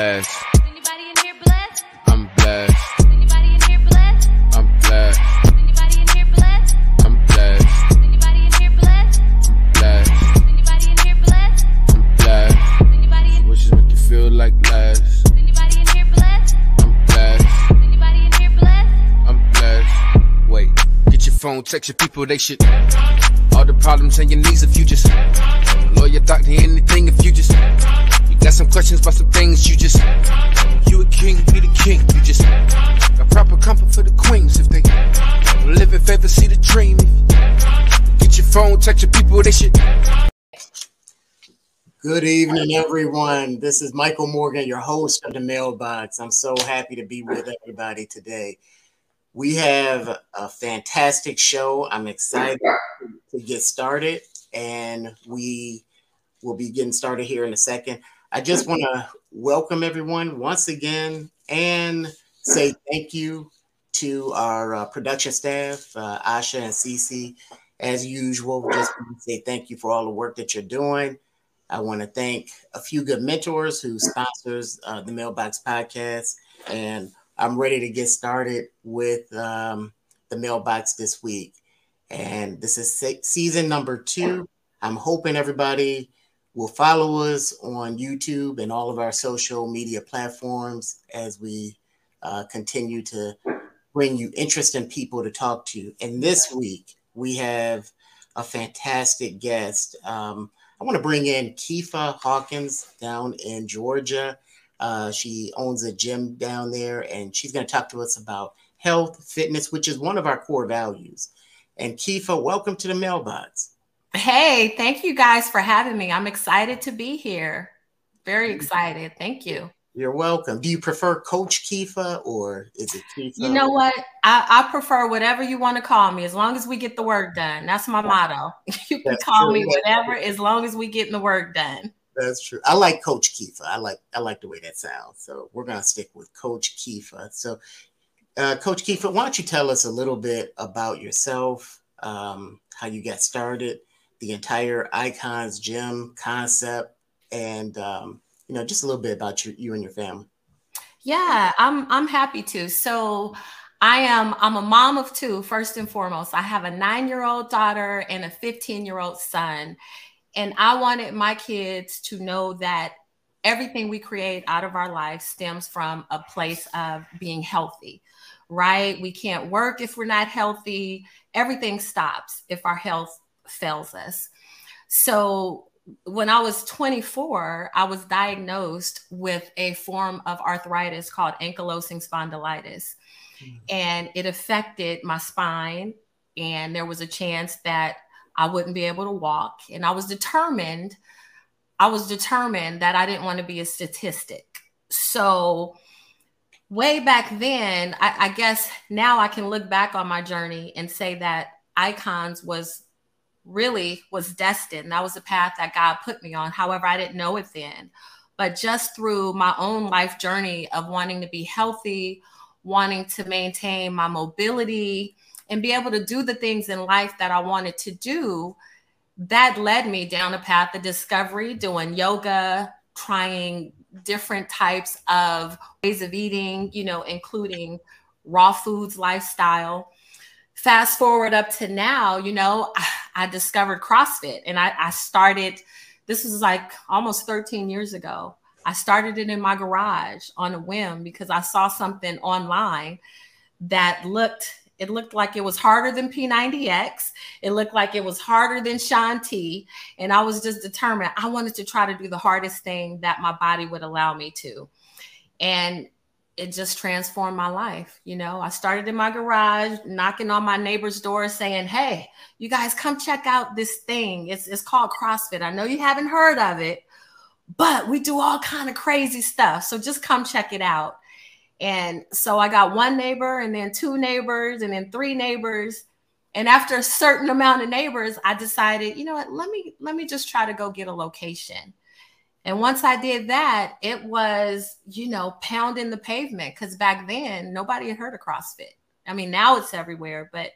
blessed. Anybody in here blessed? I'm blessed. Anybody in here blessed? I'm blessed. Anybody in here blessed? I'm blessed. Anybody in here blessed? I'm blessed. Anybody in here blessed? I'm blessed. Anybody in Wishes make you feel like less. Anybody in here blessed? I'm blessed. Anybody in here blessed? I'm blessed. Wait, get your phone, text your people, they should. All the problems and your needs if you just lawyer, doctor, anything if you just Got some questions about some things you just. You a king, be the king. You just got proper comfort for the queens if they live in favor, see the dream. Get your phone, text your people, they should. Good evening, everyone. This is Michael Morgan, your host of the MaleBox. I'm so happy to be with everybody today. We have a fantastic show. I'm excited to get started, and we will be getting started here in a second. I just want to welcome everyone once again and say thank you to our uh, production staff, uh, Asha and Cece. As usual, just to say thank you for all the work that you're doing. I want to thank a few good mentors who sponsors uh, the MaleBox podcast, and I'm ready to get started with um, the MaleBox this week. And this is se- season number two. I'm hoping everybody will follow us on YouTube and all of our social media platforms as we uh, continue to bring you interesting people to talk to. And this week, we have a fantastic guest. Um, I want to bring in Keefa Hawkins down in Georgia. Uh, she owns a gym down there, and she's going to talk to us about health, fitness, which is one of our core values. And Keefa, welcome to the MaleBox. Hey, thank you guys for having me. I'm excited to be here. Very excited. Thank you. You're welcome. Do you prefer Coach Keefa or is it Keefa? You know what? I, I, prefer whatever you want to call me, as long as we get the work done. That's my motto. You can That's call true. me whatever, as long as we getting the work done. That's true. I like Coach Keefa. I like I like the way that sounds. So we're gonna stick with Coach Keefa. So, uh, Coach Keefa, why don't you tell us a little bit about yourself, um, how you got started, the entire Iconz Gym concept, and um, you know just a little bit about you, and your family. Yeah, I'm I'm happy to. So I am I'm a mom of two first and foremost. I have a 9-year-old daughter and a 15-year-old son. And I wanted my kids to know that everything we create out of our life stems from a place of being healthy. Right? We can't work if we're not healthy. Everything stops if our health fails us. So when I was 24, I was diagnosed with a form of arthritis called ankylosing spondylitis. Mm-hmm. And it affected my spine. And there was a chance that I wouldn't be able to walk. And I was determined, I was determined that I didn't want to be a statistic. So, way back then, I, I guess now I can look back on my journey and say that Iconz was really was destined. That was the path that God put me on. However, I didn't know it then. But just through my own life journey of wanting to be healthy, wanting to maintain my mobility, and be able to do the things in life that I wanted to do, that led me down a path of discovery, doing yoga, trying different types of ways of eating, you know, including raw foods lifestyle fast forward up to now, you know, I, discovered CrossFit and I, I started, this was like almost 13 years ago. I started it in my garage on a whim because I saw something online that looked it looked like it was harder than P90X. It looked like it was harder than Shaun T. And I was just determined. I wanted to try to do the hardest thing that my body would allow me to. And it just transformed my life. You know, I started in my garage, knocking on my neighbor's door saying, Hey, you guys come check out this thing. It's, it's called CrossFit. I know you haven't heard of it, but we do all kind of crazy stuff. So just come check it out. And so I got one neighbor and then two neighbors and then three neighbors. And after a certain amount of neighbors, I decided, you know what, let me let me just try to go get a location. And once I did that, it was, you know, pounding the pavement because back then nobody had heard of CrossFit. I mean, now it's everywhere, but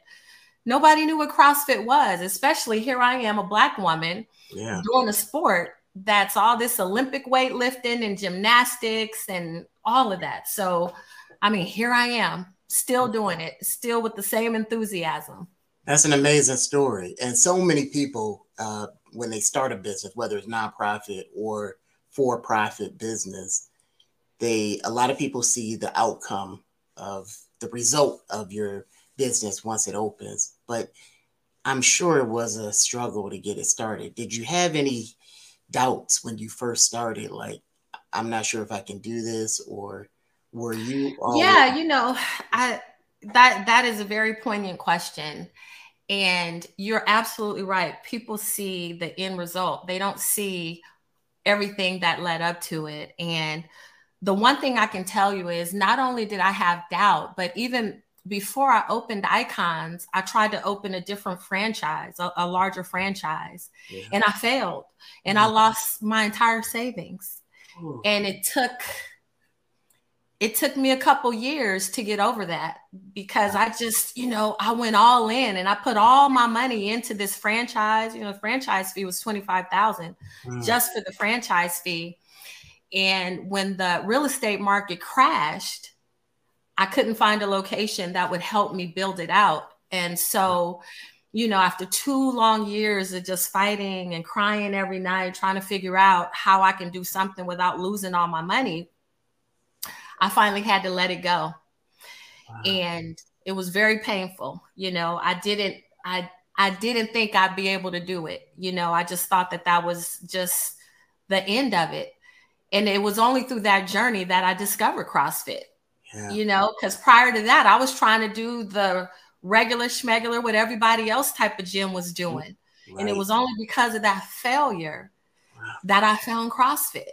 nobody knew what CrossFit was, especially here I am, a Black woman yeah. doing a sport that's all this Olympic weightlifting and gymnastics and all of that. So, I mean, here I am, still doing it, still with the same enthusiasm. That's an amazing story. And so many people, uh, when they start a business, whether it's nonprofit or for profit business, they a lot of people see the outcome of the result of your business once it opens. But I'm sure it was a struggle to get it started. Did you have any doubts when you first started? Like, I'm not sure if I can do this, or were you? Always- yeah, you know, I that that is a very poignant question. And you're absolutely right. People see the end result. They don't see everything that led up to it. And the one thing I can tell you is not only did I have doubt, but even before I opened Iconz, I tried to open a different franchise, a, a larger franchise, yeah. and I failed and mm-hmm. I lost my entire savings. Ooh. And it took it took me a couple years to get over that because I just, you know, I went all in and I put all my money into this franchise. You know, the franchise fee was 25,000 mm. just for the franchise fee. And when the real estate market crashed, I couldn't find a location that would help me build it out. And so, you know, after two long years of just fighting and crying every night, trying to figure out how I can do something without losing all my money, I finally had to let it go. Wow. And it was very painful. You know, I didn't, I, I didn't think I'd be able to do it. You know, I just thought that that was just the end of it. And it was only through that journey that I discovered CrossFit. Yeah. You know, because prior to that, I was trying to do the regular schmegular, what everybody else type of gym was doing. Right. And it was only because of that failure wow. that I found CrossFit.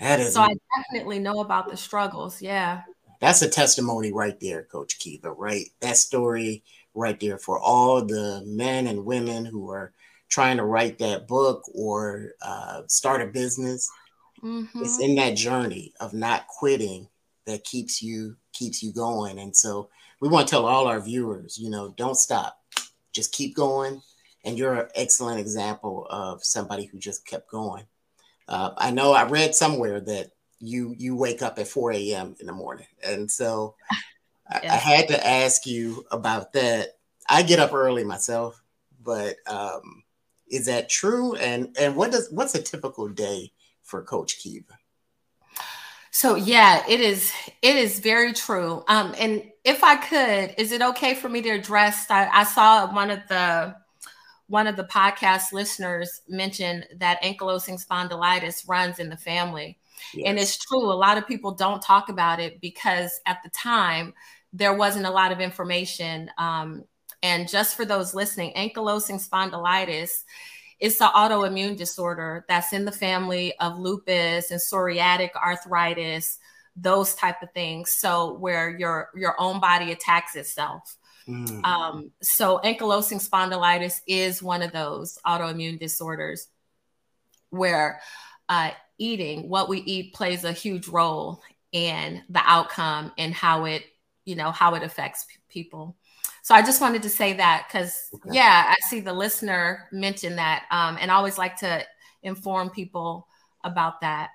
That is so I definitely know about the struggles. Yeah. That's a testimony right there, Coach Keefa, right? That story right there for all the men and women who are trying to write that book or uh, start a business. Mm-hmm. It's in that journey of not quitting that keeps you keeps you going. And so we want to tell all our viewers, you know, don't stop. Just keep going. And you're an excellent example of somebody who just kept going. Uh, I know I read somewhere that you you wake up at 4 a.m. in the morning, and so I, I, had to ask you about that. I get up early myself, but um, is that true? And and what does what's a typical day for Coach Keefa? So yeah, it is. It is very true. Um, and if I could, is it okay for me to address? I, I saw one of the one of the podcast listeners mentioned that ankylosing spondylitis runs in the family. Yes. And it's true. A lot of people don't talk about it because at the time there wasn't a lot of information. Um, and just for those listening, ankylosing spondylitis is the autoimmune disorder that's in the family of lupus and psoriatic arthritis, those type of things. So where your your own body attacks itself. Mm. Um, so ankylosing spondylitis is one of those autoimmune disorders where uh, eating, what we eat, plays a huge role in the outcome and how it, you know, how it affects p- people. So I just wanted to say that because, okay. yeah, I see the listener mention that, um, and I always like to inform people about that.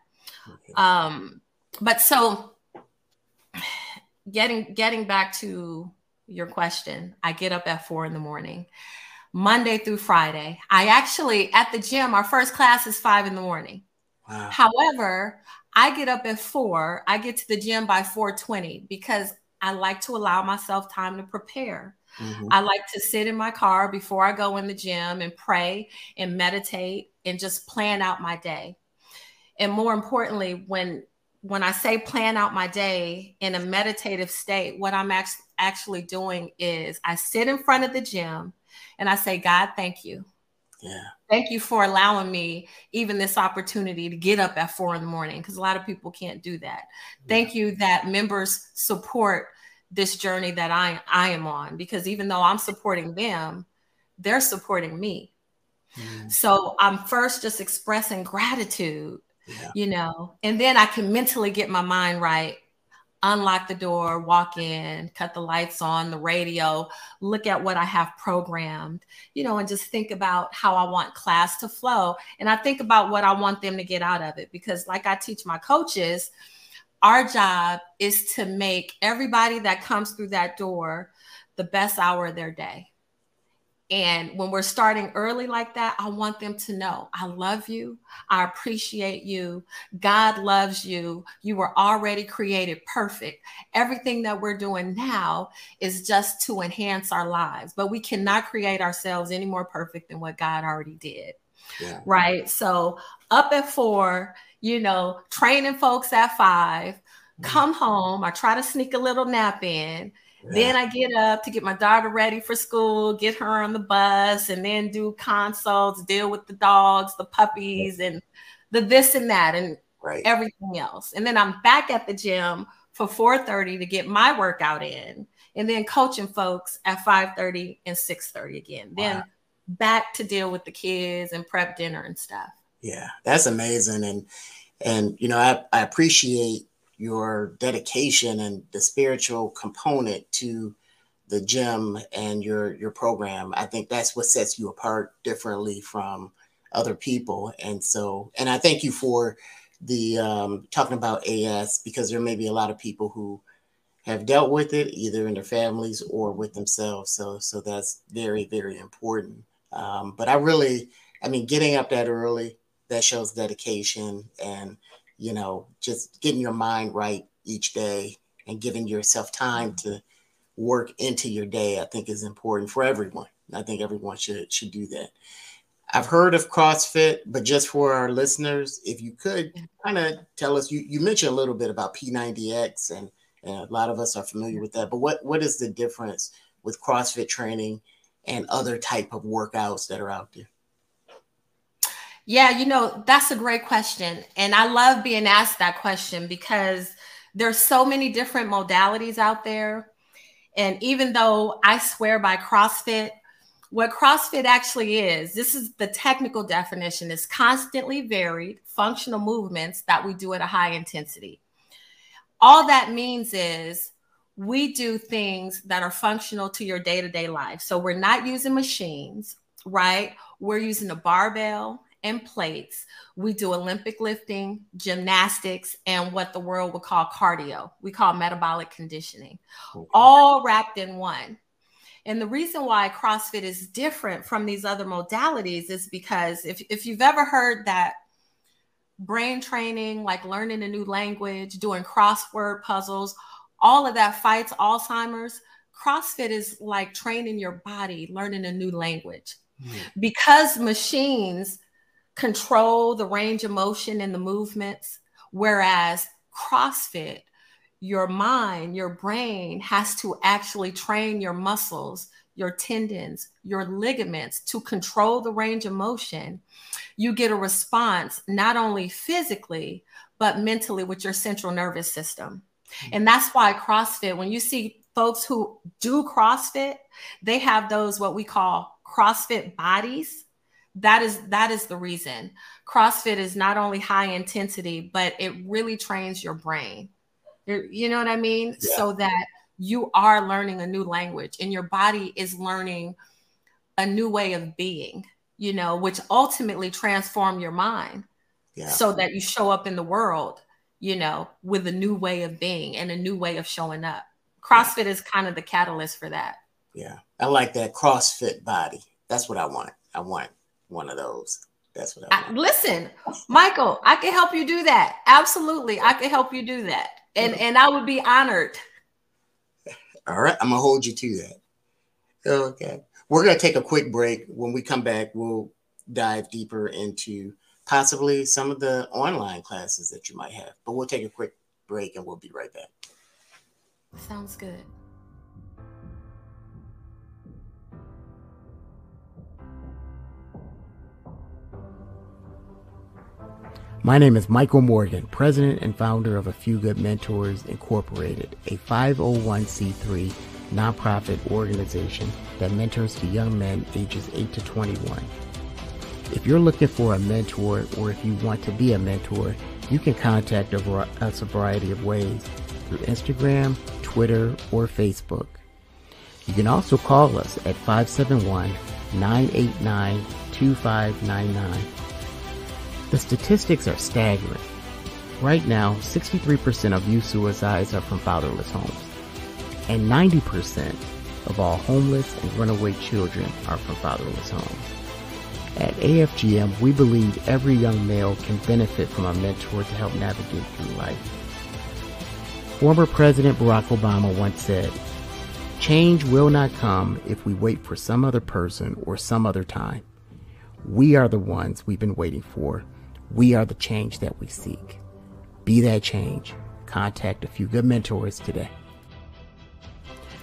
Okay. Um, but so getting getting back to your question, I get up at four in the morning, Monday through Friday. I actually, at the gym, our first class is five in the morning. Wow. However, I get up at four. I get to the gym by 4:20 because I like to allow myself time to prepare. Mm-hmm. I like to sit in my car before I go in the gym and pray and meditate and just plan out my day. And more importantly, when when I say plan out my day in a meditative state, what I'm actually actually doing is I sit in front of the gym and I say, God, thank you. Yeah. Thank you for allowing me even this opportunity to get up at four in the morning because a lot of people can't do that. Yeah. Thank you that members support this journey that I, I am on because even though I'm supporting them, they're supporting me. Mm. So I'm first just expressing gratitude, yeah. you know, and then I can mentally get my mind right unlock the door, walk in, cut the lights on, the radio, look at what I have programmed, you know, and just think about how I want class to flow. And I think about what I want them to get out of it because, like I teach my coaches, our job is to make everybody that comes through that door the best hour of their day. And when we're starting early like that, I want them to know I love you. I appreciate you. God loves you. You were already created perfect. Everything that we're doing now is just to enhance our lives, but we cannot create ourselves any more perfect than what God already did. Yeah. Right. So, up at four, you know, training folks at five, mm. come home. I try to sneak a little nap in then I get up to get my daughter ready for school, get her on the bus, and then do consults, deal with the dogs, the puppies, and the this and that, and right. everything else. And then I'm back at the gym for 4:30 to get my workout in, and then coaching folks at 5:30 and 6:30 again. Wow. Then back to deal with the kids and prep dinner and stuff. Yeah, that's amazing, and and you know I, I appreciate your dedication and the spiritual component to the gym and your your program. I think that's what sets you apart differently from other people. And so and i thank you for the um, talking about as because there may be a lot of people who have dealt with it either in their families or with themselves. So so that's very very important. Um, but i really i mean getting up that early that shows dedication and you know, just getting your mind right each day and giving yourself time mm-hmm. to work into your day, I think is important for everyone. I think everyone should should do that. I've heard of CrossFit, but just for our listeners, if you could kind of tell us, you, you mentioned a little bit about P90X, and, and a lot of us are familiar mm-hmm. with that. But what what is the difference with CrossFit training and other type of workouts that are out there? Yeah, you know, that's a great question. And I love being asked that question because there's so many different modalities out there. And even though I swear by CrossFit, what CrossFit actually is, this is the technical definition, is constantly varied functional movements that we do at a high intensity. All that means is we do things that are functional to your day to day life. So we're not using machines, right? We're using a barbell and plates. We do Olympic lifting, gymnastics, and what the world would call cardio. We call metabolic conditioning, okay. all wrapped in one. And the reason why CrossFit is different from these other modalities is because if, if you've ever heard that brain training, like learning a new language, doing crossword puzzles, all of that fights Alzheimer's, CrossFit is like training your body, learning a new language. Mm. Because machines control the range of motion and the movements. Whereas CrossFit, your mind, your brain has to actually train your muscles, your tendons, your ligaments to control the range of motion. You get a response not only physically, but mentally with your central nervous system. Mm-hmm. And that's why CrossFit, when you see folks who do CrossFit, they have those what we call CrossFit bodies that is that is the reason. Crossfit is not only high intensity but it really trains your brain. You're, you know what i mean? Yeah. so that you are learning a new language and your body is learning a new way of being you know which ultimately transform your mind. Yeah. so that you show up in the world you know with a new way of being and a new way of showing up. Crossfit yeah. is kind of the catalyst for that. Yeah. I like that crossfit body. That's what i want. I want one of those. That's what I, I listen, Michael. I can help you do that. Absolutely, I can help you do that, and mm-hmm. and I would be honored. All right, I'm gonna hold you to that. Okay, we're gonna take a quick break. When we come back, we'll dive deeper into possibly some of the online classes that you might have. But we'll take a quick break and we'll be right back. Sounds good. My name is Michael Morgan, president and founder of A Few Good Mentors Incorporated, a 501c3 nonprofit organization that mentors to young men ages 8 to 21. If you're looking for a mentor or if you want to be a mentor, you can contact us a variety of ways. through Instagram, Twitter, or Facebook. You can also call us at 571 989 2599. The statistics are staggering. Right now, 63% of youth suicides are from fatherless homes, and 90% of all homeless and runaway children are from fatherless homes. At AFGM, we believe every young male can benefit from a mentor to help navigate through life. Former President Barack Obama once said, Change will not come if we wait for some other person or some other time. We are the ones we've been waiting for. We are the change that we seek. Be that change. Contact a few good mentors today.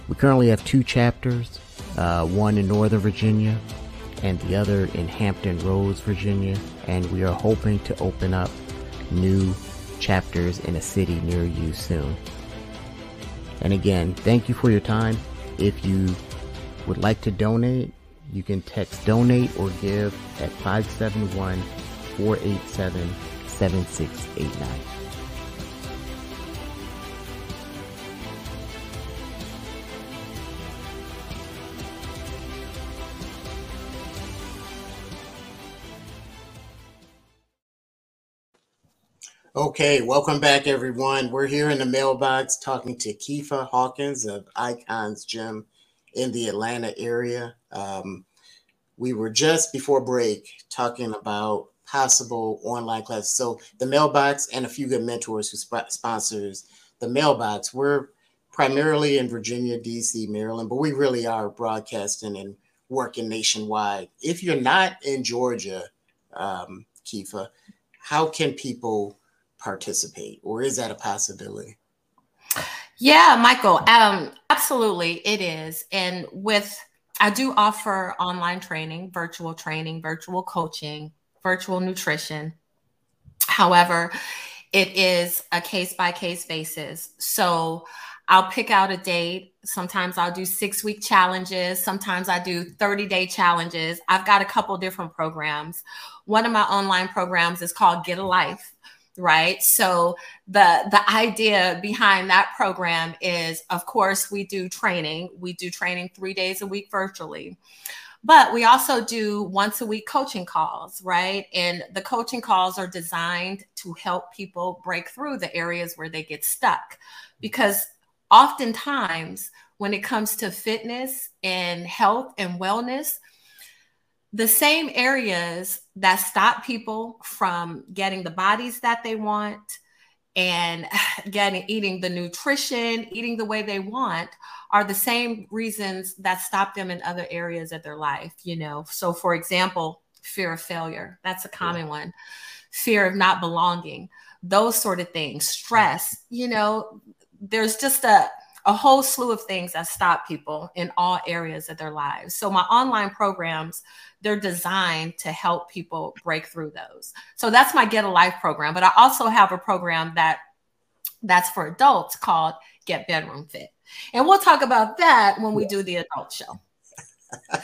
We currently have two chapters, uh, one in Northern Virginia and the other in Hampton Roads, Virginia, and we are hoping to open up new chapters in a city near you soon. And again, thank you for your time. If you would like to donate, you can text donate or give at 571 487 7689. Okay, welcome back, everyone. We're here in the MaleBox talking to Keefa Hawkins of Iconz Gym in the Atlanta area. Um, we were just before break talking about possible online classes. So the MaleBox and a few good mentors who sp- sponsors the MaleBox. We're primarily in Virginia, DC, Maryland, but we really are broadcasting and working nationwide. If you're not in Georgia, um, Keefa, how can people participate, or is that a possibility? Yeah, Michael, um, absolutely, it is. And with I do offer online training, virtual training, virtual coaching, virtual nutrition. However, it is a case by case basis. So I'll pick out a date. Sometimes I'll do six week challenges. Sometimes I do 30 day challenges. I've got a couple different programs. One of my online programs is called Get a Life right so the the idea behind that program is of course we do training we do training 3 days a week virtually but we also do once a week coaching calls right? And the coaching calls are designed to help people break through the areas where they get stuck. Because oftentimes when it comes to fitness and health and wellness the same areas that stop people from getting the bodies that they want and getting eating the nutrition, eating the way they want are the same reasons that stop them in other areas of their life, you know. So for example, fear of failure, that's a common yeah. one. Fear of not belonging, those sort of things, stress, you know, there's just a a whole slew of things that stop people in all areas of their lives. So my online programs they're designed to help people break through those. So that's my Get a Life program. But I also have a program that that's for adults called Get Bedroom Fit. And we'll talk about that when we do the adult show.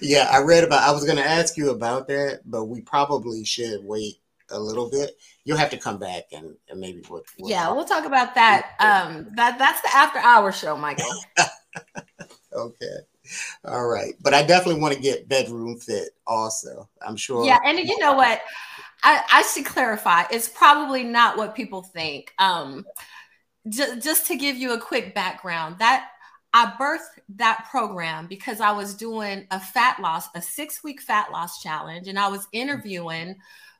yeah, I read about I was going to ask you about that, but we probably should wait a little bit. You'll have to come back and, and maybe we'll, we'll Yeah, talk. we'll talk about that. Um that that's the after hour show, Michael. okay. All right. But I definitely want to get bedroom fit also. I'm sure. Yeah. And you know what? I, I should clarify. It's probably not what people think. Um, j- just to give you a quick background, that I birthed that program because I was doing a fat loss, a six week fat loss challenge, and I was interviewing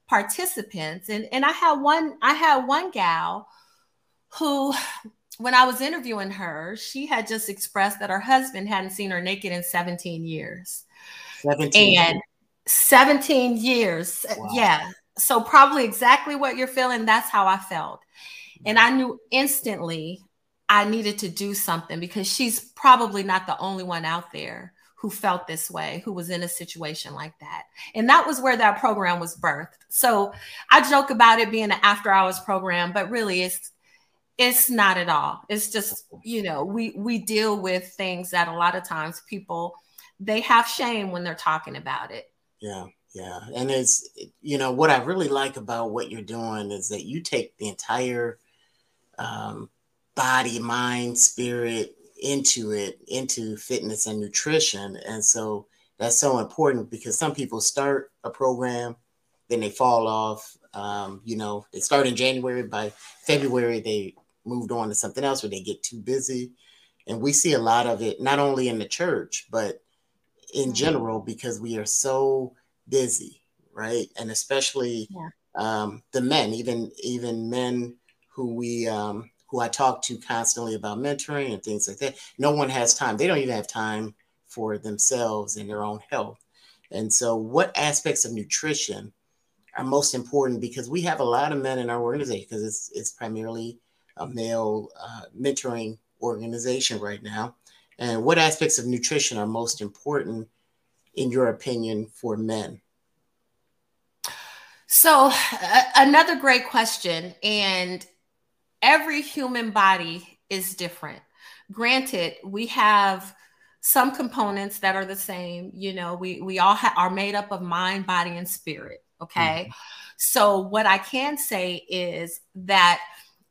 participants. And, and I had one, I had one gal who when I was interviewing her, she had just expressed that her husband hadn't seen her naked in 17 years. 17 and 17 years. Wow. Yeah. So probably exactly what you're feeling. That's how I felt. And I knew instantly I needed to do something because she's probably not the only one out there who felt this way, who was in a situation like that. And that was where that program was birthed. So I joke about it being an after hours program, but really it's it's not at all. It's just, you know, we we deal with things that a lot of times people they have shame when they're talking about it. Yeah. Yeah. And it's you know what I really like about what you're doing is that you take the entire um, body, mind, spirit into it, into fitness and nutrition. And so that's so important because some people start a program, then they fall off. Um, you know, they start in January, by February, they moved on to something else or they get too busy. And we see a lot of it, not only in the church, but in mm-hmm. general, because we are so busy, right? And especially yeah. um, the men, even even men who we um, who I talk to constantly about mentoring and things like that. No one has time. They don't even have time for themselves and their own health. And so, what aspects of nutrition are most important? Because we have a lot of men in our organization because it's it's primarily a male uh, mentoring organization right now. And what aspects of nutrition are most important, in your opinion, for men? So, uh, another great question. And every human body is different. Granted, we have some components that are the same. You know, we, we all ha- are made up of mind, body, and spirit. Okay. Mm-hmm. So, what I can say is that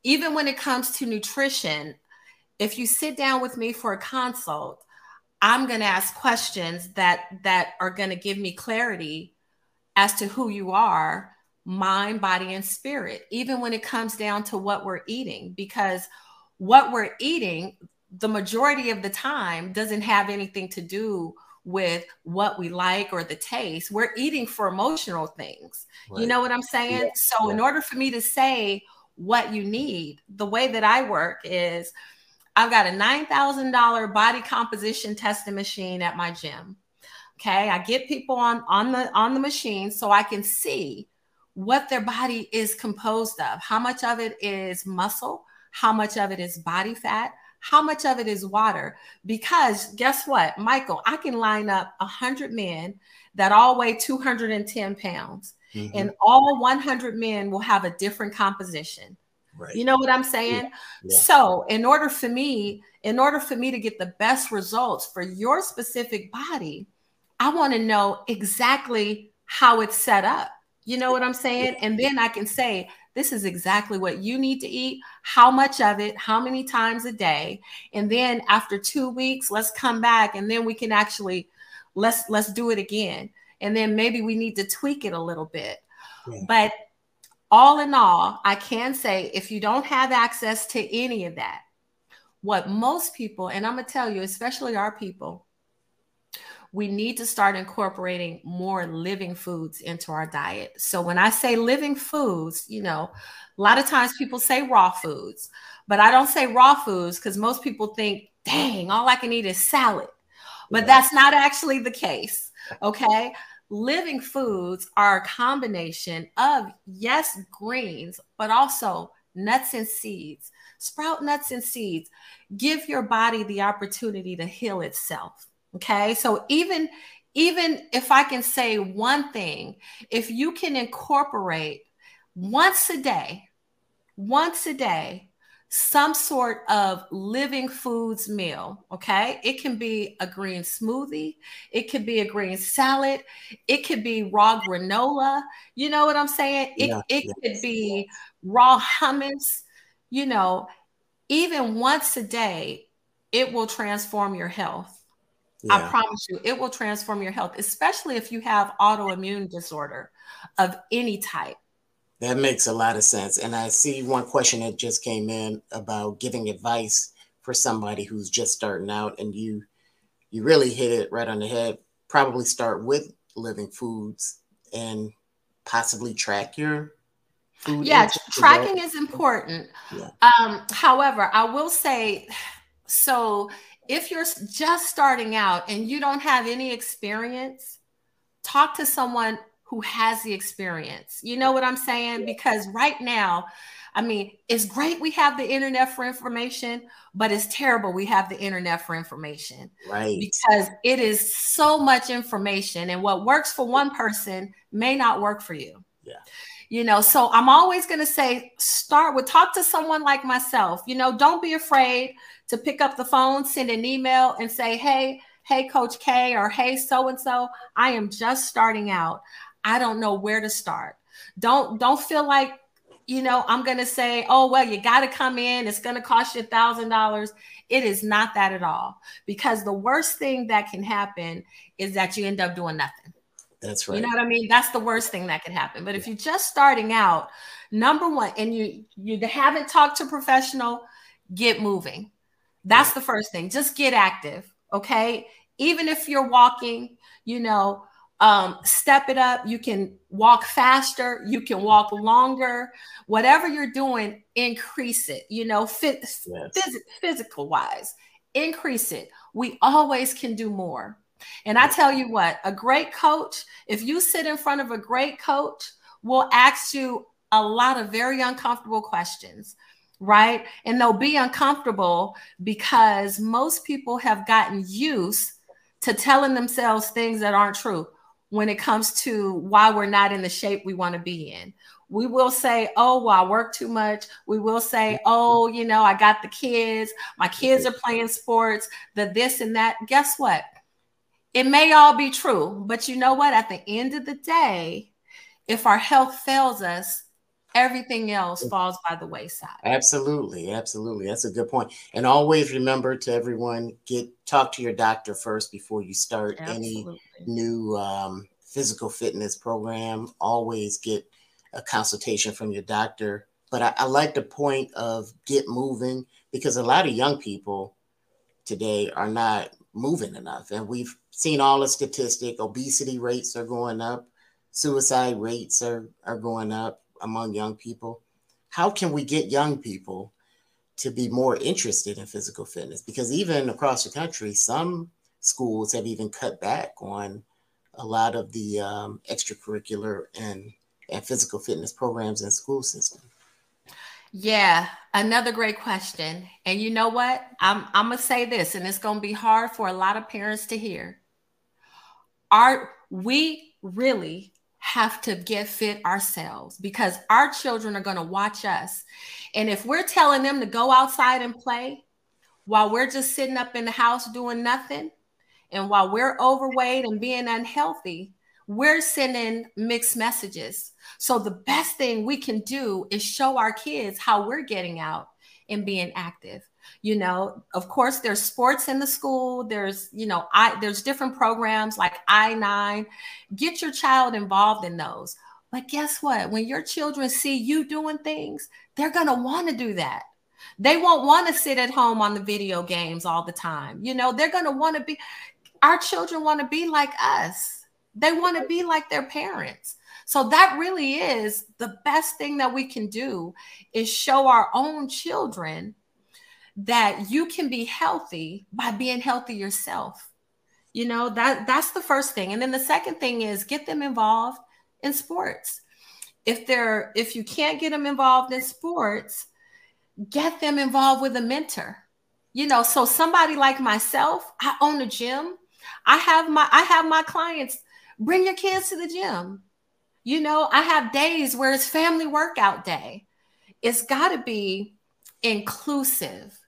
even when it comes to nutrition, if you sit down with me for a consult, I'm going to ask questions that that are going to give me clarity as to who you are, mind, body and spirit, even when it comes down to what we're eating because what we're eating the majority of the time doesn't have anything to do with what we like or the taste. We're eating for emotional things. Right. You know what I'm saying? Yeah. So, yeah. in order for me to say what you need, the way that I work is I've got a $9,000 body composition testing machine at my gym. Okay, I get people on on the on the machine so I can see what their body is composed of. How much of it is muscle? How much of it is body fat? How much of it is water? Because guess what, Michael, I can line up 100 men that all weigh 210 pounds, mm-hmm. and all 100 men will have a different composition. Right. You know what I'm saying? Yeah. Yeah. So, in order for me, in order for me to get the best results for your specific body, I want to know exactly how it's set up. You know what I'm saying? And then I can say, this is exactly what you need to eat, how much of it, how many times a day. And then after 2 weeks, let's come back and then we can actually let's let's do it again. And then maybe we need to tweak it a little bit. Yeah. But all in all, I can say if you don't have access to any of that, what most people, and I'm going to tell you, especially our people, we need to start incorporating more living foods into our diet. So when I say living foods, you know, a lot of times people say raw foods, but I don't say raw foods because most people think, dang, all I can eat is salad. But that's not actually the case. Okay living foods are a combination of, yes, greens, but also nuts and seeds. Sprout nuts and seeds. Give your body the opportunity to heal itself. Okay. So even even if I can say one thing, if you can incorporate once a day, once a day, some sort of living foods meal. Okay. It can be a green smoothie, it could be a green salad, it could be raw granola. You know what I'm saying? It, yeah, it could be raw hummus. You know, even once a day, it will transform your health. Yeah. I promise you, it will transform your health, especially if you have autoimmune disorder of any type. That makes a lot of sense. And I see one question that just came in about giving advice for somebody who's just starting out and you you really hit it right on the head. Probably start with living foods and possibly track your food. Yeah, tracking is important. Yeah. Um, however, I will say so if you're just starting out and you don't have any experience, talk to someone who has the experience. You know what I'm saying? Because right now, I mean, it's great we have the internet for information, but it's terrible we have the internet for information. Right. Because it is so much information, and what works for one person may not work for you. Yeah. You know, so I'm always going to say start with talk to someone like myself. You know, don't be afraid to pick up the phone, send an email, and say, hey, hey, Coach K, or hey, so and so, I am just starting out. I don't know where to start. Don't don't feel like you know, I'm going to say, oh, well, you got to come in. It's going to cost you a thousand dollars. It is not that at all. Because the worst thing that can happen is that you end up doing nothing. That's right. You know what I mean? That's the worst thing that could happen. But if you're just starting out, number one, and you you haven't talked to professional, get moving. That's the first thing. Just get active. Okay. Even if you're walking, you know, um, step it up. You can walk faster. You can walk longer. Whatever you're doing, increase it. You know, fit, yes. phys- physical wise, increase it. We always can do more. And I tell you what, a great coach, if you sit in front of a great coach, will ask you a lot of very uncomfortable questions, right? And they'll be uncomfortable because most people have gotten used to telling themselves things that aren't true when it comes to why we're not in the shape we want to be in. We will say, oh, well, I work too much. We will say, oh, you know, I got the kids. My kids are playing sports, the this and that. Guess what? It may all be true, but you know what? At the end of the day, if our health fails us, everything else falls by the wayside. Absolutely, absolutely. That's a good point. And always remember to everyone get talk to your doctor first before you start absolutely. any new um, physical fitness program. Always get a consultation from your doctor. But I, I like the point of get moving because a lot of young people today are not moving enough, and we've seen all the statistic. Obesity rates are going up, suicide rates are are going up among young people. How can we get young people to be more interested in physical fitness? Because even across the country, some schools have even cut back on a lot of the um, extracurricular and, and physical fitness programs in school system. Yeah, another great question. And you know what? I'm I'm gonna say this, and it's gonna be hard for a lot of parents to hear. Are we really have to get fit ourselves because our children are going to watch us. And if we're telling them to go outside and play while we're just sitting up in the house doing nothing, and while we're overweight and being unhealthy, we're sending mixed messages. So the best thing we can do is show our kids how we're getting out and being active you know of course there's sports in the school there's you know i there's different programs like i9 get your child involved in those. But guess what? When your children see you doing things they're going to want to do that. They won't want to sit at home on the video games all the time. You know they're going to want to be our children want to be like us. They want to be like their parents. So that really is the best thing that we can do is show our own children that you can be healthy by being healthy yourself. You know, that that's the first thing. And then the second thing is get them involved in sports. If they're if you can't get them involved in sports, get them involved with a mentor. You know, so somebody like myself, I own a gym. I have my I have my clients bring your kids to the gym. You know, I have days where it's family workout day. It's got to be inclusive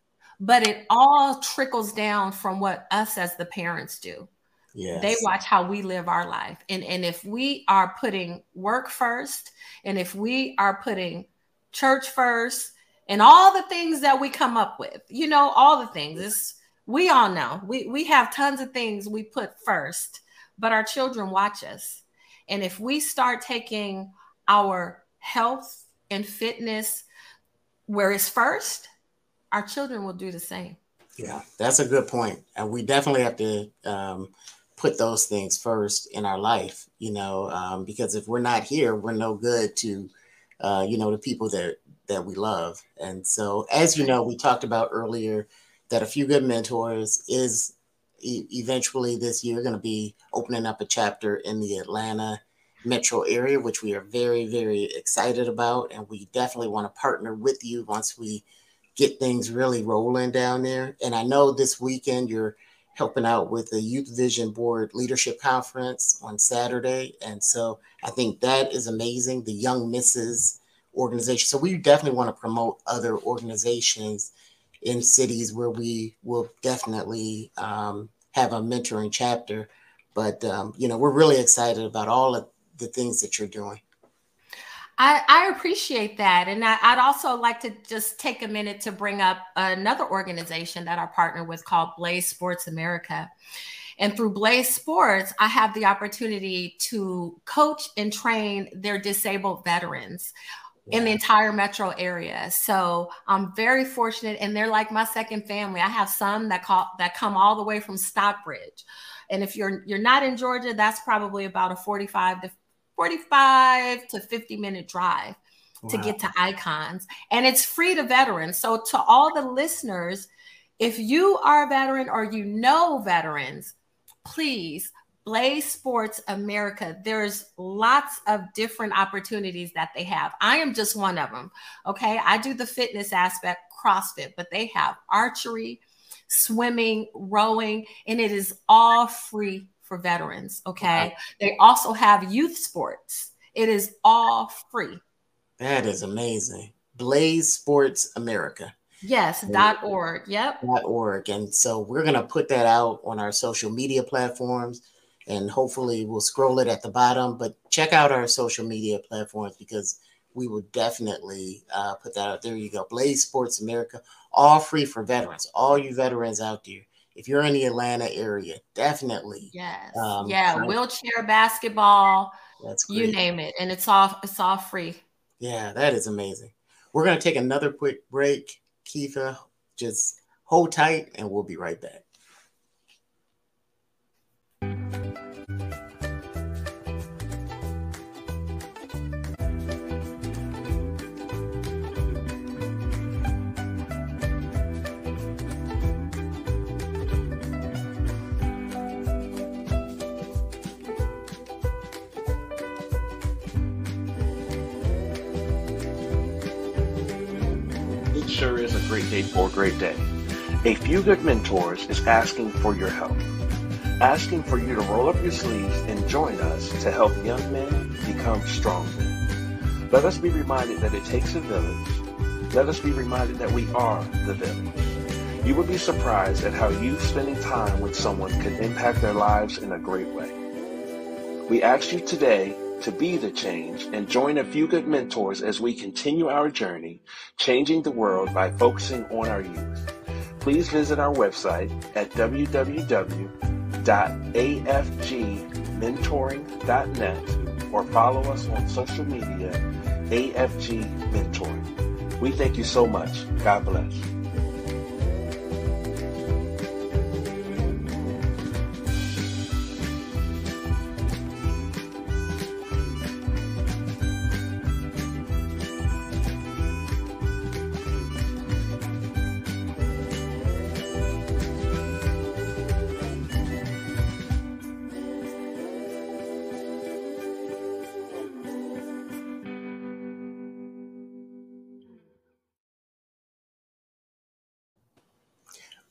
but it all trickles down from what us as the parents do. Yes. They watch how we live our life. And, and if we are putting work first, and if we are putting church first, and all the things that we come up with, you know, all the things, it's, we all know we, we have tons of things we put first, but our children watch us. And if we start taking our health and fitness where it's first, our children will do the same. Yeah, that's a good point. And we definitely have to um, put those things first in our life, you know, um, because if we're not here, we're no good to, uh, you know, the people that that we love. And so, as you know, we talked about earlier that a few good mentors is e- eventually this year going to be opening up a chapter in the Atlanta metro area, which we are very, very excited about. And we definitely want to partner with you once we get things really rolling down there. And I know this weekend you're helping out with the Youth Vision Board Leadership Conference on Saturday. And so I think that is amazing. The Young Misses organization. So we definitely want to promote other organizations in cities where we will definitely um, have a mentoring chapter. But, um, you know, we're really excited about all of the things that you're doing. I, I appreciate that. And I, would also like to just take a minute to bring up another organization that I partner with called Blaze Sports America. And through Blaze Sports, I have the opportunity to coach and train their disabled veterans in the entire metro area. So I'm very fortunate, and they're like my second family. I have some that call that come all the way from Stockbridge, and if you're you're not in Georgia, that's probably about a 45 to 45 to 50 minute drive wow. to get to Iconz, and it's free to veterans. So to all the listeners, if you are a veteran or you know veterans, please BlazeSports America, there's lots of different opportunities that they have. I am just one of them. Okay. I do the fitness aspect, CrossFit, but they have archery, swimming, rowing, and it is all free for veterans. Okay. okay. They also have youth sports, it is all free. That is amazing. BlazeSports America. Yes, dot org. Yep. Dot org. And so we're going to put that out on our social media platforms and hopefully we'll scroll it at the bottom. But check out our social media platforms because we will definitely uh, put that out. There you go. BlazeSports America, all free for veterans. All you veterans out there, if you're in the Atlanta area, definitely. Yes. Um, yeah. Wheelchair basketball. That's great. you name it, and it's all it's all free. Yeah, that is amazing. We're gonna take another quick break. Keefa, just hold tight, and we'll be right back. Sure is a great day for a great day. A Few Good Mentors is asking for your help, asking for you to roll up your sleeves and join us to help young men become strong men. Let us be reminded that it takes a village. Let us be reminded that we are the village. You would be surprised at how you spending time with someone can impact their lives in a great way. We ask you today to be the change and join a few good mentors as we continue our journey, changing the world by focusing on our youth. Please visit our website at www.afgmentoring.net or follow us on social media, AFG Mentoring. We thank you so much. God bless.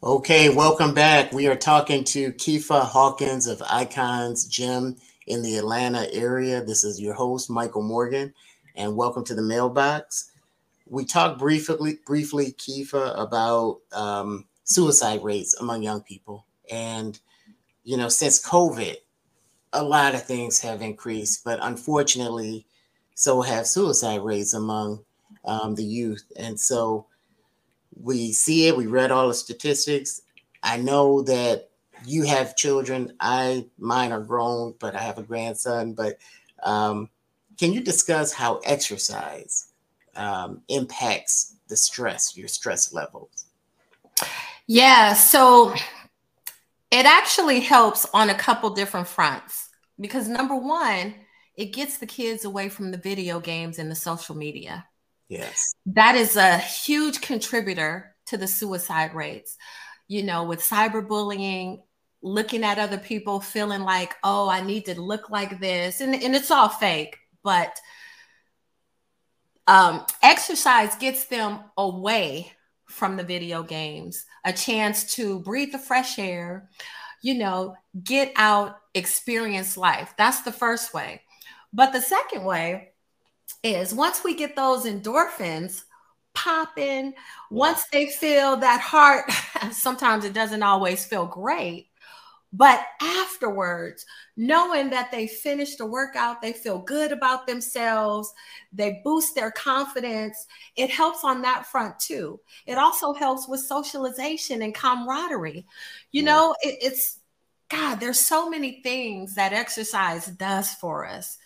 Okay, welcome back. We are talking to Keefa Hawkins of Iconz Gym in the Atlanta area. This is your host, Michael Morgan, and welcome to the MaleBox. We talked briefly, briefly, Keefa, about um, suicide rates among young people, and you know, since COVID, a lot of things have increased, but unfortunately, so have suicide rates among um, the youth, and so we see it. We read all the statistics. I know that you have children. I mine are grown, but I have a grandson. But um, can you discuss how exercise um, impacts the stress, your stress levels? Yeah, so it actually helps on a couple different fronts because number one, it gets the kids away from the video games and the social media. Yes. That is a huge contributor to the suicide rates. You know, with cyberbullying, looking at other people, feeling like, oh, I need to look like this. And, and it's all fake, but um, exercise gets them away from the video games, a chance to breathe the fresh air, you know, get out, experience life. That's the first way. But the second way is once we get those endorphins popping, once they feel that heart, sometimes it doesn't always feel great, But afterwards, knowing that they finished the workout, they feel good about themselves, they boost their confidence, it helps on that front too. It also helps with socialization and camaraderie. You know, it, it's God, there's so many things that exercise does for us.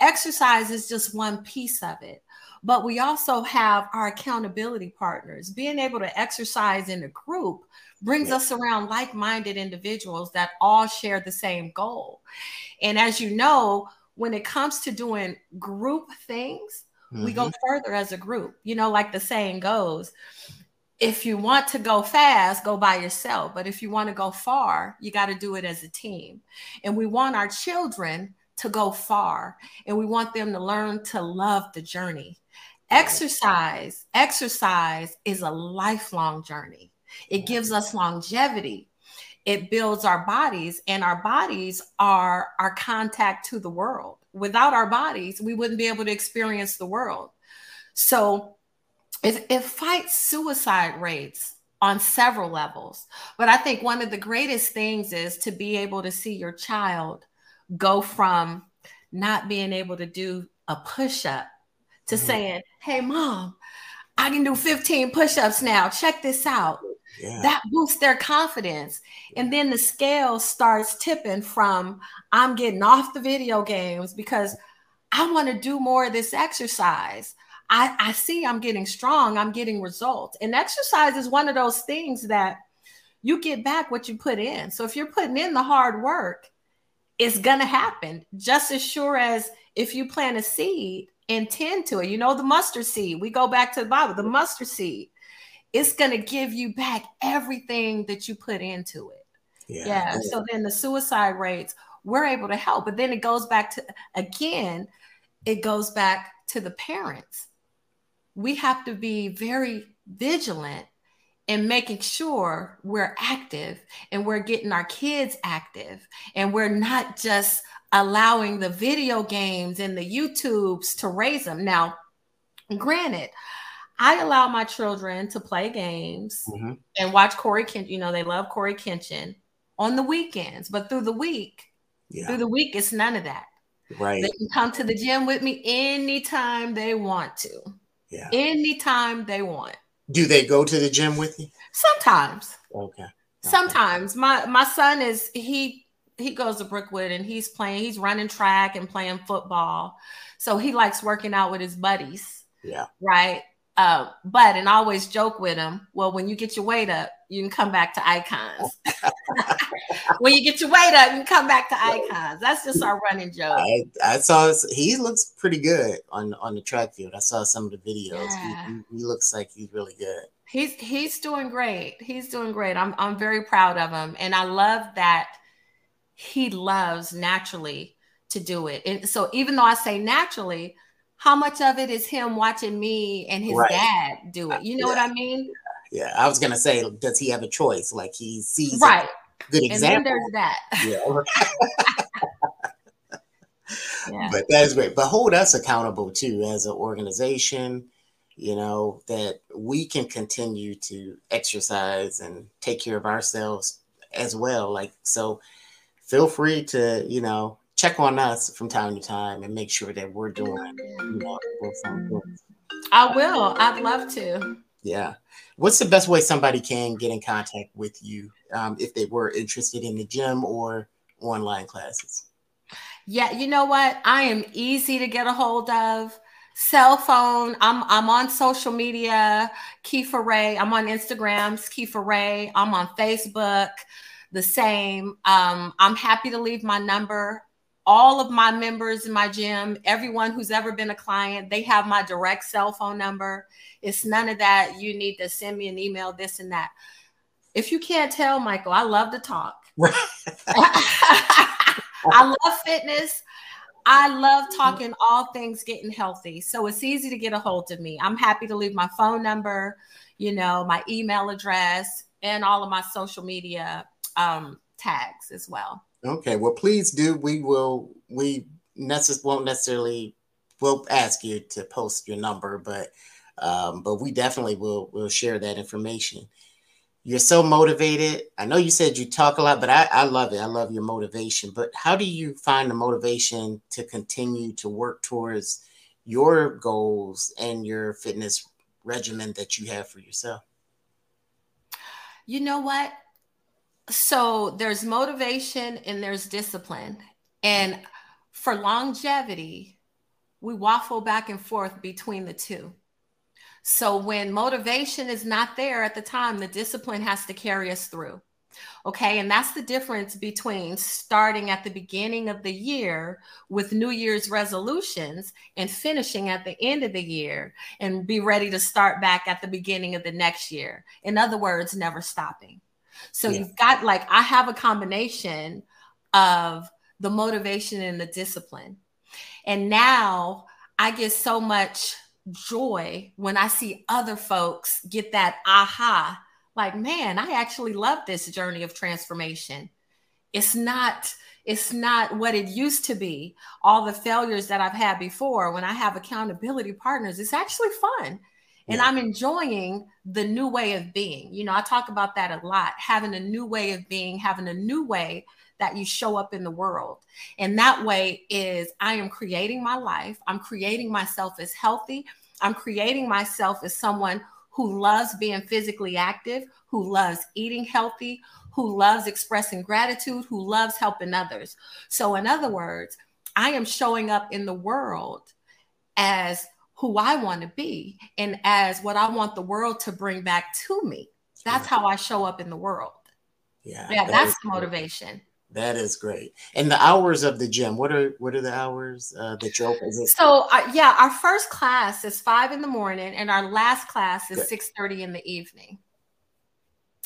Exercise is just one piece of it but we also have our accountability partners. Being able to exercise in a group brings us around like minded individuals that all share the same goal. And as you know, when it comes to doing group things, mm-hmm. we go mm-hmm. further as a group. You know, like the saying goes, if you want to go fast, go by yourself. But if you want to go far, you got to do it as a team. And we want our children to go far and we want them to learn to love the journey. Exercise, exercise is a lifelong journey. It gives us longevity. It builds our bodies, and our bodies are our contact to the world. Without our bodies, we wouldn't be able to experience the world. So it, it fights suicide rates on several levels. But I think one of the greatest things is to be able to see your child go from not being able to do a push up to mm-hmm. saying, Hey, mom, I can do 15 push ups now. Check this out. Yeah. That boosts their confidence. And then the scale starts tipping from I'm getting off the video games because I want to do more of this exercise. I, I see I'm getting strong, I'm getting results. And exercise is one of those things that you get back what you put in. So if you're putting in the hard work, it's going to happen just as sure as if you plant a seed and tend to it. You know, the mustard seed, we go back to the Bible, the mustard seed it's going to give you back everything that you put into it. Yeah. yeah. So then the suicide rates, we're able to help. But then it goes back to, again, it goes back to the parents. We have to be very vigilant in making sure we're active and we're getting our kids active and we're not just allowing the video games and the YouTubes to raise them. Now, granted, I allow my children to play games mm-hmm. and watch Corey Kenshin. You know, they love Corey Kenshin on the weekends, but through the week, yeah. through the week, it's none of that. Right. They can come to the gym with me anytime they want to. Yeah. Anytime they want. Do they go to the gym with you? Sometimes. Okay. okay. Sometimes. My my son is he he goes to Brookwood and he's playing, he's running track and playing football. So he likes working out with his buddies. Yeah. Right. Uh, but and I always joke with him. Well, when you get your weight up, you can come back to Iconz. when you get your weight up, you can come back to Iconz. That's just our running joke. I, I saw he looks pretty good on on the track field. I saw some of the videos. Yeah. He, he, looks like he's really good. He's he's doing great. He's doing great. I'm I'm very proud of him, and I love that he loves naturally to do it. And so even though I say naturally, how much of it is him watching me and his right. dad do it? You know yeah. what I mean? Yeah, I was gonna say, does he have a choice? Like he sees right. good example. And then there's that. Yeah. yeah. But that is great. But hold us accountable too as an organization, you know, that we can continue to exercise and take care of ourselves as well. Like so feel free to, you know, check on us from time to time and make sure that we're doing you know, I will. I'd love to. Yeah. What's the best way somebody can get in contact with you um, if they were interested in the gym or online classes? Yeah, you know what? I am easy to get a hold of. Cell phone. I'm I'm on social media. Keefa Rae. I'm on Instagram. Keefa Rae. I'm on Facebook. The same. Um, I'm happy to leave my number all of my members in my gym, everyone who's ever been a client, they have my direct cell phone number. It's none of that. You need to send me an email, this and that. If you can't tell, Michael, I love to talk. I love fitness. I love talking all things getting healthy. So it's easy to get a hold of me. I'm happy to leave my phone number, you know, my email address, and all of my social media um, tags as well. Okay, well, please do. We will. We necess- won't necessarily. We'll ask you to post your number, but um, but we definitely will will share that information. you're so motivated. I know you said you talk a lot, but I, I love it. I love your motivation. But how do you find the motivation to continue to work towards your goals and your fitness regimen that you have for yourself? You know what? So there's motivation and there's discipline. And for longevity, we waffle back and forth between the two. So when motivation is not there at the time, the discipline has to carry us through. Okay. And that's the difference between starting at the beginning of the year with New Year's resolutions and finishing at the end of the year and be ready to start back at the beginning of the next year. In other words, never stopping. So yeah. you've got like, I have a combination of the motivation and the discipline. And now I get so much joy when I see other folks get that aha, like, man, I actually love this journey of transformation. It's not it's not what it used to be. All the failures that I've had before when I have accountability partners, it's actually fun. And. I'm enjoying the new way of being. You know, I talk about that a lot, having a new way of being, having a new way that you show up in the world. And that way is I am creating my life. I'm creating myself as healthy. I'm creating myself as someone who loves being physically active, who loves eating healthy, who loves expressing gratitude, who loves helping others. So, in other words, I am showing up in the world as who I want to be and as what I want the world to bring back to me. That's how I show up in the world. Yeah. Yeah, that that's motivation. That is great. And the hours of the gym, what are what are the hours uh, that you're open? So uh, yeah, our first class is five in the morning, and our last class is six thirty in the evening.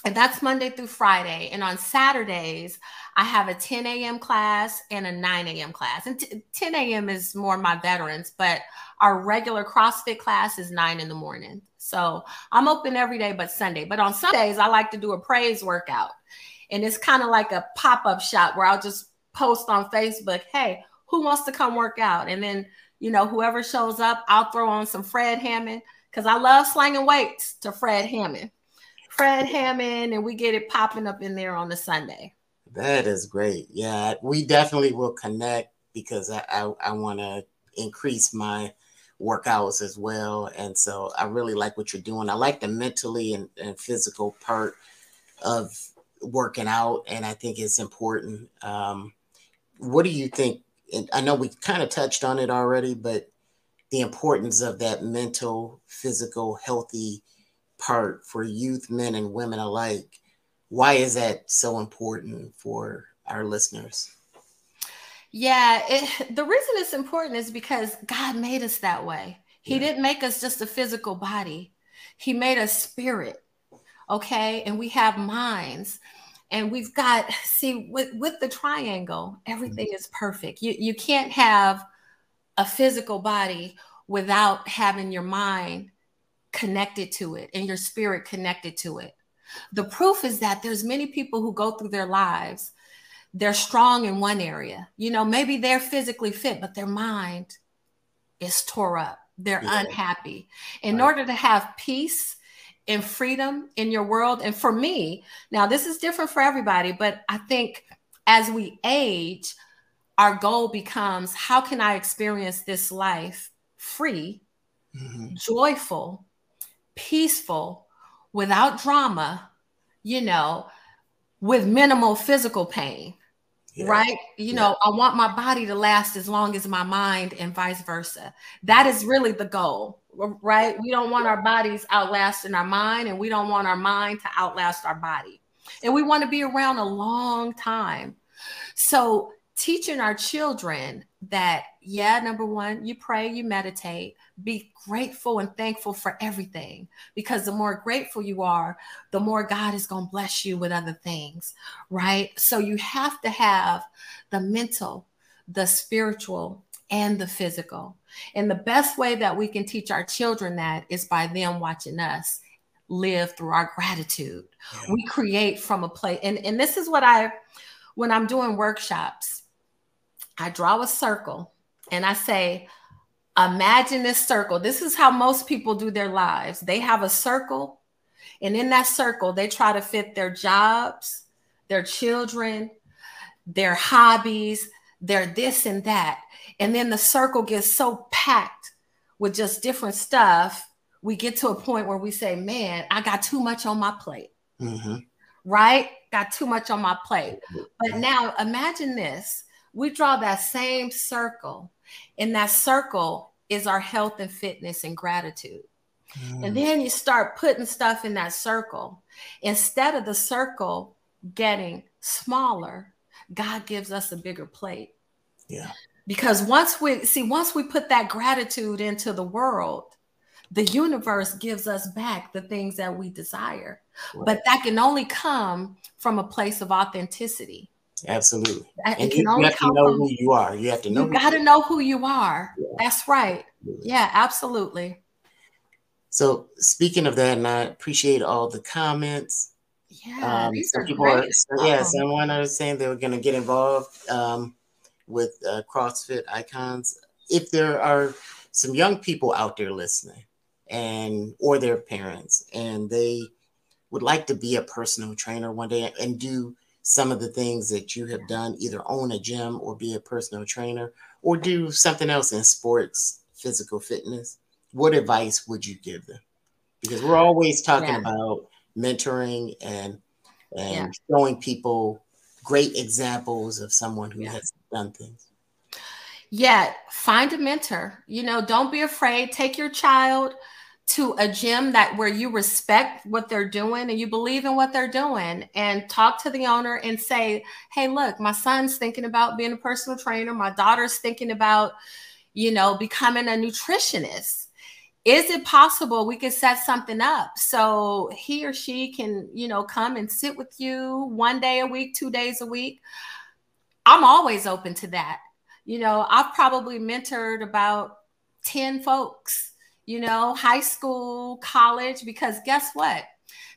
And that's Monday through Friday. And on Saturdays, I have a 10 a.m. class and a 9 a.m. class. And t- 10 a.m. is more my veterans, but our regular CrossFit class is 9 in the morning. So I'm open every day but Sunday. But on Sundays, I like to do a praise workout. And it's kind of like a pop up shop where I'll just post on Facebook, hey, who wants to come work out? And then, you know, whoever shows up, I'll throw on some Fred Hammond because I love slanging weights to Fred Hammond. Fred Hammond, and we get it popping up in there on the Sunday. That is great. Yeah, we definitely will connect because I, I, I want to increase my workouts as well. And so I really like what you're doing. I like the mentally and, and physical part of working out, and I think it's important. Um, what do you think? And I know we kind of touched on it already, but the importance of that mental, physical, healthy part for youth, men, and women alike. Why is that so important for our listeners? Yeah, it, the reason it's important is because God made us that way. He yeah. didn't make us just a physical body, He made us spirit okay and we have minds and we've got see with with the triangle everything mm-hmm. is perfect you you can't have a physical body without having your mind connected to it and your spirit connected to it the proof is that there's many people who go through their lives they're strong in one area you know maybe they're physically fit but their mind is tore up they're yeah. unhappy in right. order to have peace and freedom in your world. And for me, now this is different for everybody, but I think as we age, our goal becomes how can I experience this life free, mm-hmm. joyful, peaceful, without drama, you know, with minimal physical pain. Yeah. Right. You yeah. know, I want my body to last as long as my mind and vice versa. That is really the goal right? We don't want our bodies outlasting our mind, and we don't want our mind to outlast our body. And we want to be around a long time. So, teaching our children that, yeah, number one, you pray, you meditate, be grateful and thankful for everything. Because the more grateful you are, the more God is going to bless you with other things, right? So, you have to have the mental, the spiritual, and the physical. And the best way that we can teach our children that is by them watching us live through our gratitude. Yeah. We create from a place. And, and this is what I, when I'm doing workshops, I draw a circle and I say, imagine this circle. This is how most people do their lives. They have a circle And in that circle, they try to fit their jobs, their children, their hobbies, their this and that. And then the circle gets so packed with just different stuff. We get to a point where we say, man, I got too much on my plate. Mm-hmm. Right? Got too much on my plate. But now imagine this we draw that same circle, and that circle is our health and fitness and gratitude. Mm. And then you start putting stuff in that circle. Instead of the circle getting smaller, God gives us a bigger plate. Yeah. Because once we see, once we put that gratitude into the world, the universe gives us back the things that we desire. Right. But that can only come from a place of authenticity. Absolutely. and you, you have to know who you are. You have to know. You got to know who you are. Yeah. That's right. Yeah, absolutely. So speaking of that, and I appreciate all the comments. Yeah, um, some people are, so yeah, someone are saying they were going to get involved um, with uh, CrossFit Iconz. If there are some young people out there listening, and or their parents, and they would like to be a personal trainer one day and do some of the things that you have done, either own a gym or be a personal trainer, or do something else in sports, physical fitness, what advice would you give them? Because we're always talking yeah. about mentoring and and yeah. showing people great examples of someone who yeah. has done things. Yeah, find a mentor. You know, don't be afraid. Take your child to a gym that where you respect what they're doing and you believe in what they're doing and talk to the owner and say hey look my son's thinking about being a personal trainer. My daughter's thinking about you know becoming a nutritionist. Is it possible we could set something up so he or she can you know come and sit with you one day a week two days a week? I'm always open to that. You know i've probably mentored about 10 folks you know, high school, college, because guess what?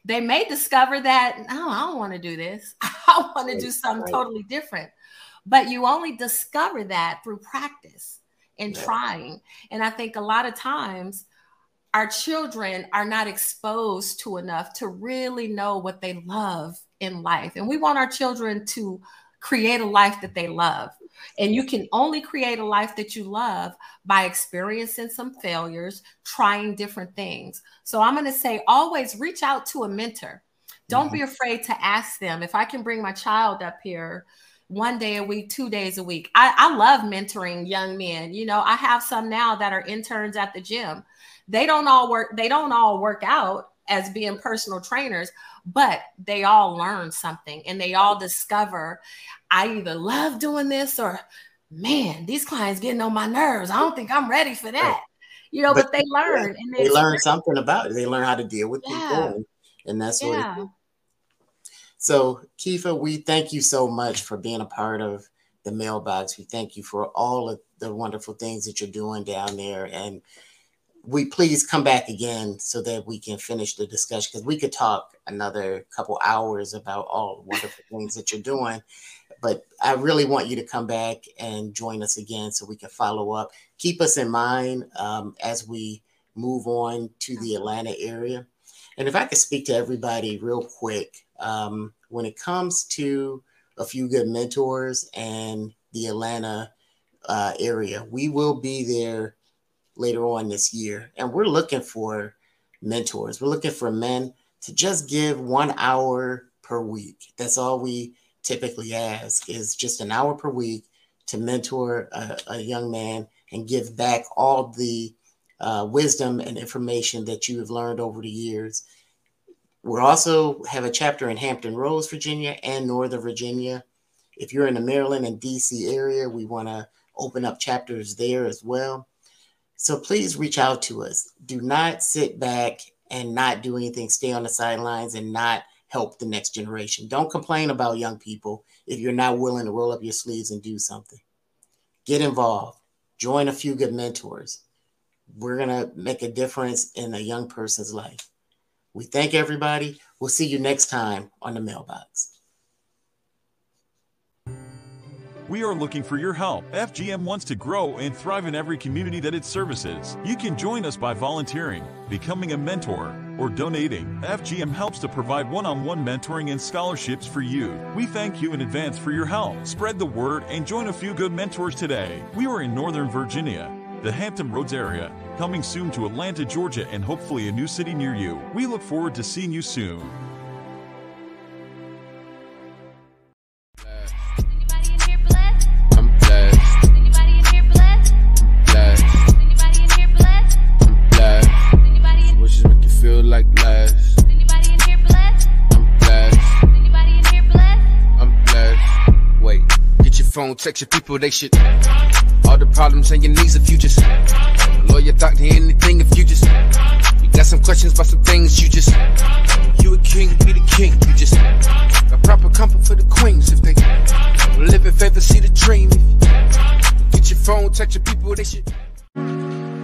They may discover that, oh, I don't want to do this. I want to do something totally different. But you only discover that through practice and yeah. trying. And I think a lot of times our children are not exposed to enough to really know what they love in life. And we want our children to create a life that they love. And you can only create a life that you love by experiencing some failures, trying different things. So I'm going to say always reach out to a mentor. Don't mm-hmm. be afraid to ask them if I can bring my child up here one day a week, two days a week. I, I love mentoring young men. You know, I have some now that are interns at the gym. They don't all work, they don't all work out as being personal trainers, but they all learn something and they all discover I either love doing this or man, these clients getting on my nerves. I don't think I'm ready for that. You know, but, but they learn and they, they learn something about it. They learn how to deal with yeah. people, and, and that's yeah. what. So, Keefa, we thank you so much for being a part of the MaleBox. We thank you for all of the wonderful things that you're doing down there, and we please come back again so that we can finish the discussion because we could talk another couple hours about all the wonderful things that you're doing but I really want you to come back and join us again so we can follow up. Keep us in mind um, as we move on to the Atlanta area. And if I could speak to everybody real quick, um, when it comes to a few good mentors and the Atlanta uh, area, we will be there later on this year. And we're looking for mentors. We're looking for men to just give one hour per week. That's all we typically ask is just an hour per week to mentor a, a young man and give back all the uh, wisdom and information that you have learned over the years. We also have a chapter in Hampton Roads, Virginia, and Northern Virginia. If you're in the Maryland and DC area, we want to open up chapters there as well. So please reach out to us. Do not sit back and not do anything, stay on the sidelines and not help the next generation. Don't complain about young people if you're not willing to roll up your sleeves and do something. Get involved, join a few good mentors. We're going to make a difference in a young person's life. We thank everybody. We'll see you next time on the MaleBox. We are looking for your help. FGM wants to grow and thrive in every community that it services. You can join us by volunteering, becoming a mentor, or donating. FGM helps to provide one on one mentoring and scholarships for you. We thank you in advance for your help. Spread the word and join a few good mentors today. We are in Northern Virginia, the Hampton Roads area, coming soon to Atlanta, Georgia, and hopefully a new city near you. We look forward to seeing you soon. Phone, text your people, they should. All the problems and your needs if just. Lawyer, doctor, anything if you just. You got some questions about some things you just. You a king, be the king, you just. Got proper comfort for the queens if they. Live in favor, see the dream. Get your phone, text your people, they should.